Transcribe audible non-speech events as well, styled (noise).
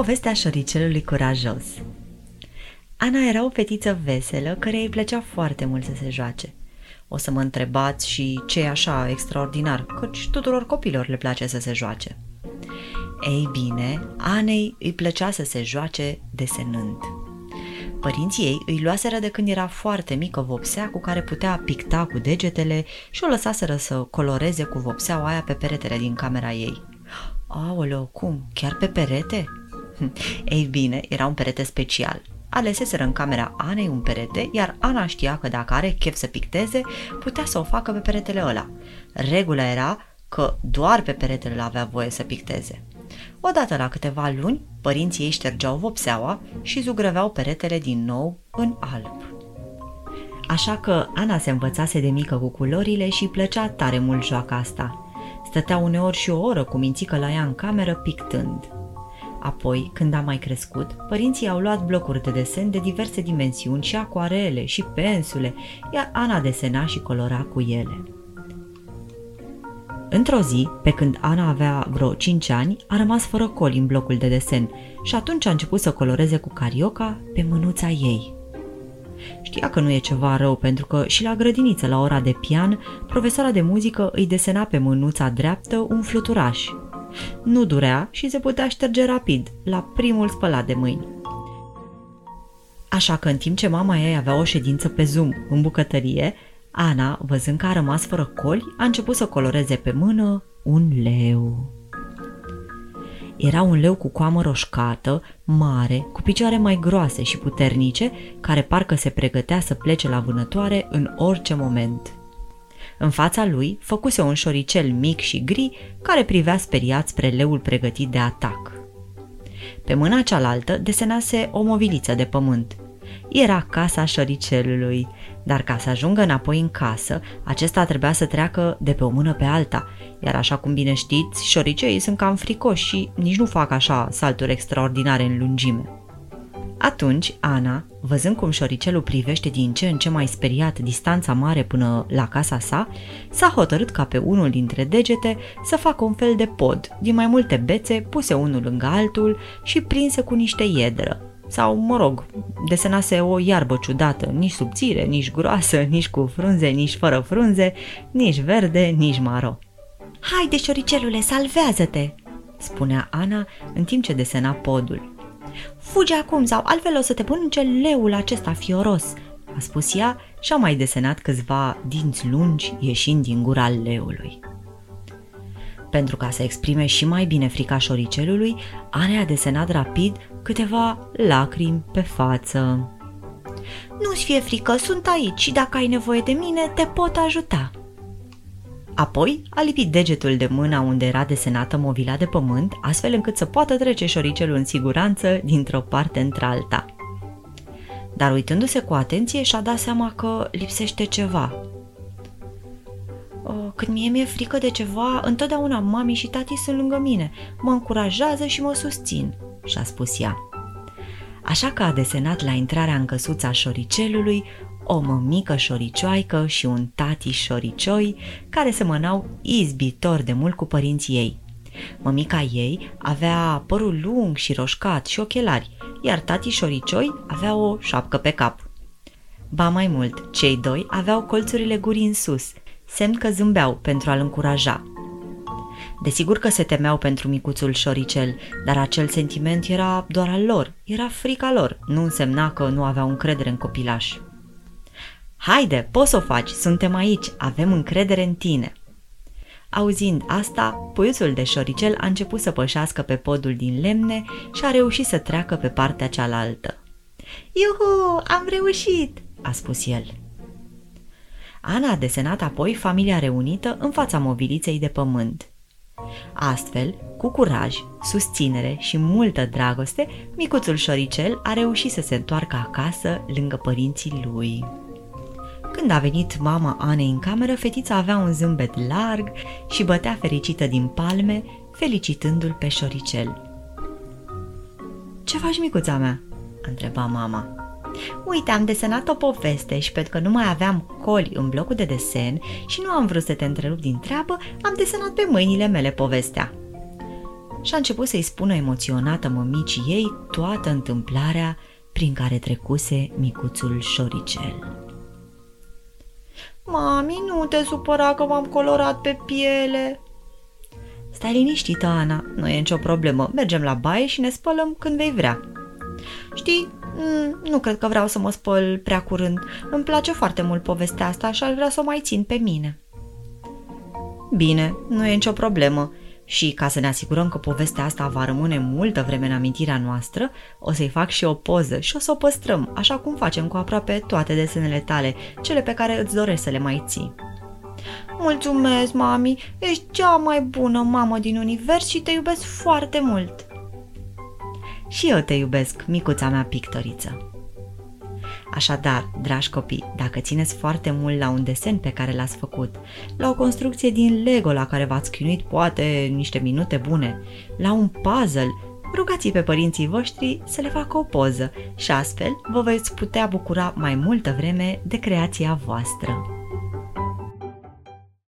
Povestea șoricelului curajos Ana era o fetiță veselă care îi plăcea foarte mult să se joace. O să mă întrebați și ce e așa extraordinar, căci tuturor copilor le place să se joace. Ei bine, Anei îi plăcea să se joace desenând. Părinții ei îi luaseră de când era foarte mică vopsea cu care putea picta cu degetele și o lăsaseră să coloreze cu vopseaua aia pe peretele din camera ei. Aoleo, cum? Chiar pe perete? (laughs) Ei bine, era un perete special. Aleseseră în camera Anei un perete, iar Ana știa că dacă are chef să picteze, putea să o facă pe peretele ăla. Regula era că doar pe peretele îl avea voie să picteze. Odată la câteva luni, părinții ei ștergeau vopseaua și zugrăveau peretele din nou în alb. Așa că Ana se învățase de mică cu culorile și plăcea tare mult joaca asta. Stătea uneori și o oră cu mințică la ea în cameră pictând. Apoi, când a mai crescut, părinții au luat blocuri de desen de diverse dimensiuni și acuarele și pensule, iar Ana desena și colora cu ele. Într-o zi, pe când Ana avea vreo 5 ani, a rămas fără coli în blocul de desen și atunci a început să coloreze cu carioca pe mânuța ei. Știa că nu e ceva rău pentru că și la grădiniță, la ora de pian, profesoara de muzică îi desena pe mânuța dreaptă un fluturaș. Nu durea și se putea șterge rapid, la primul spălat de mâini. Așa că în timp ce mama ei avea o ședință pe Zoom în bucătărie, Ana, văzând că a rămas fără coli, a început să coloreze pe mână un leu. Era un leu cu coamă roșcată, mare, cu picioare mai groase și puternice, care parcă se pregătea să plece la vânătoare în orice moment. În fața lui făcuse un șoricel mic și gri care privea speriat spre leul pregătit de atac. Pe mâna cealaltă desenase o moviliță de pământ. Era casa șoricelului, dar ca să ajungă înapoi în casă, acesta trebuia să treacă de pe o mână pe alta, iar așa cum bine știți, șoricei sunt cam fricoși și nici nu fac așa salturi extraordinare în lungime. Atunci, Ana, văzând cum șoricelul privește din ce în ce mai speriat distanța mare până la casa sa, s-a hotărât ca pe unul dintre degete să facă un fel de pod din mai multe bețe puse unul lângă altul și prinse cu niște iedră, sau, mă rog, desenase o iarbă ciudată, nici subțire, nici groasă, (laughs) nici cu frunze, nici fără frunze, nici verde, nici maro. Haide, șoricelule, salvează-te!" spunea Ana în timp ce desena podul. Fugi acum sau altfel o să te pănânce leul acesta fioros, a spus ea și a mai desenat câțiva dinți lungi ieșind din gura leului. Pentru ca să exprime și mai bine frica șoricelului, Ana a desenat rapid câteva lacrimi pe față. Nu-ți fie frică, sunt aici și dacă ai nevoie de mine, te pot ajuta. Apoi a lipit degetul de mâna unde era desenată movila de pământ, astfel încât să poată trece șoricelul în siguranță dintr-o parte într-alta. Dar uitându-se cu atenție și-a dat seama că lipsește ceva. Când mie mi-e frică de ceva, întotdeauna mami și tati sunt lângă mine, mă încurajează și mă susțin, și-a spus ea. Așa că a desenat la intrarea în căsuța șoricelului o mămică șoricioaică și un tati șoricioi care semănau izbitor de mult cu părinții ei. Mămica ei avea părul lung și roșcat și ochelari, iar tati șoricioi avea o șapcă pe cap. Ba mai mult, cei doi aveau colțurile gurii în sus, semn că zâmbeau pentru a-l încuraja. Desigur că se temeau pentru micuțul șoricel, dar acel sentiment era doar al lor, era frica lor, nu însemna că nu aveau încredere în copilaș. Haide, poți să o faci, suntem aici, avem încredere în tine. Auzind asta, puiuțul de șoricel a început să pășească pe podul din lemne și a reușit să treacă pe partea cealaltă. Iuhu, am reușit, a spus el. Ana a desenat apoi familia reunită în fața mobiliței de pământ. Astfel, cu curaj, susținere și multă dragoste, micuțul șoricel a reușit să se întoarcă acasă lângă părinții lui. Când a venit mama Anei în cameră, fetița avea un zâmbet larg și bătea fericită din palme, felicitându-l pe șoricel. Ce faci, micuța mea?" a întrebat mama. Uite, am desenat o poveste și pentru că nu mai aveam coli în blocul de desen și nu am vrut să te întrerup din treabă, am desenat pe mâinile mele povestea. și a început să-i spună emoționată mămicii ei toată întâmplarea prin care trecuse micuțul șoricel. Mami, nu te supăra că m-am colorat pe piele. Stai liniștită, Ana, nu e nicio problemă. Mergem la baie și ne spălăm când vei vrea. Știi, mm, nu cred că vreau să mă spăl prea curând. Îmi place foarte mult povestea asta și aș vrea să o mai țin pe mine. Bine, nu e nicio problemă. Și ca să ne asigurăm că povestea asta va rămâne multă vreme în amintirea noastră, o să-i fac și o poză și o să o păstrăm, așa cum facem cu aproape toate desenele tale, cele pe care îți dorești să le mai ții. Mulțumesc, mami! Ești cea mai bună mamă din univers și te iubesc foarte mult! Și eu te iubesc, micuța mea pictoriță! Așadar, dragi copii, dacă țineți foarte mult la un desen pe care l-ați făcut, la o construcție din Lego la care v-ați chinuit poate niște minute bune, la un puzzle, rugați pe părinții voștri să le facă o poză și astfel vă veți putea bucura mai multă vreme de creația voastră.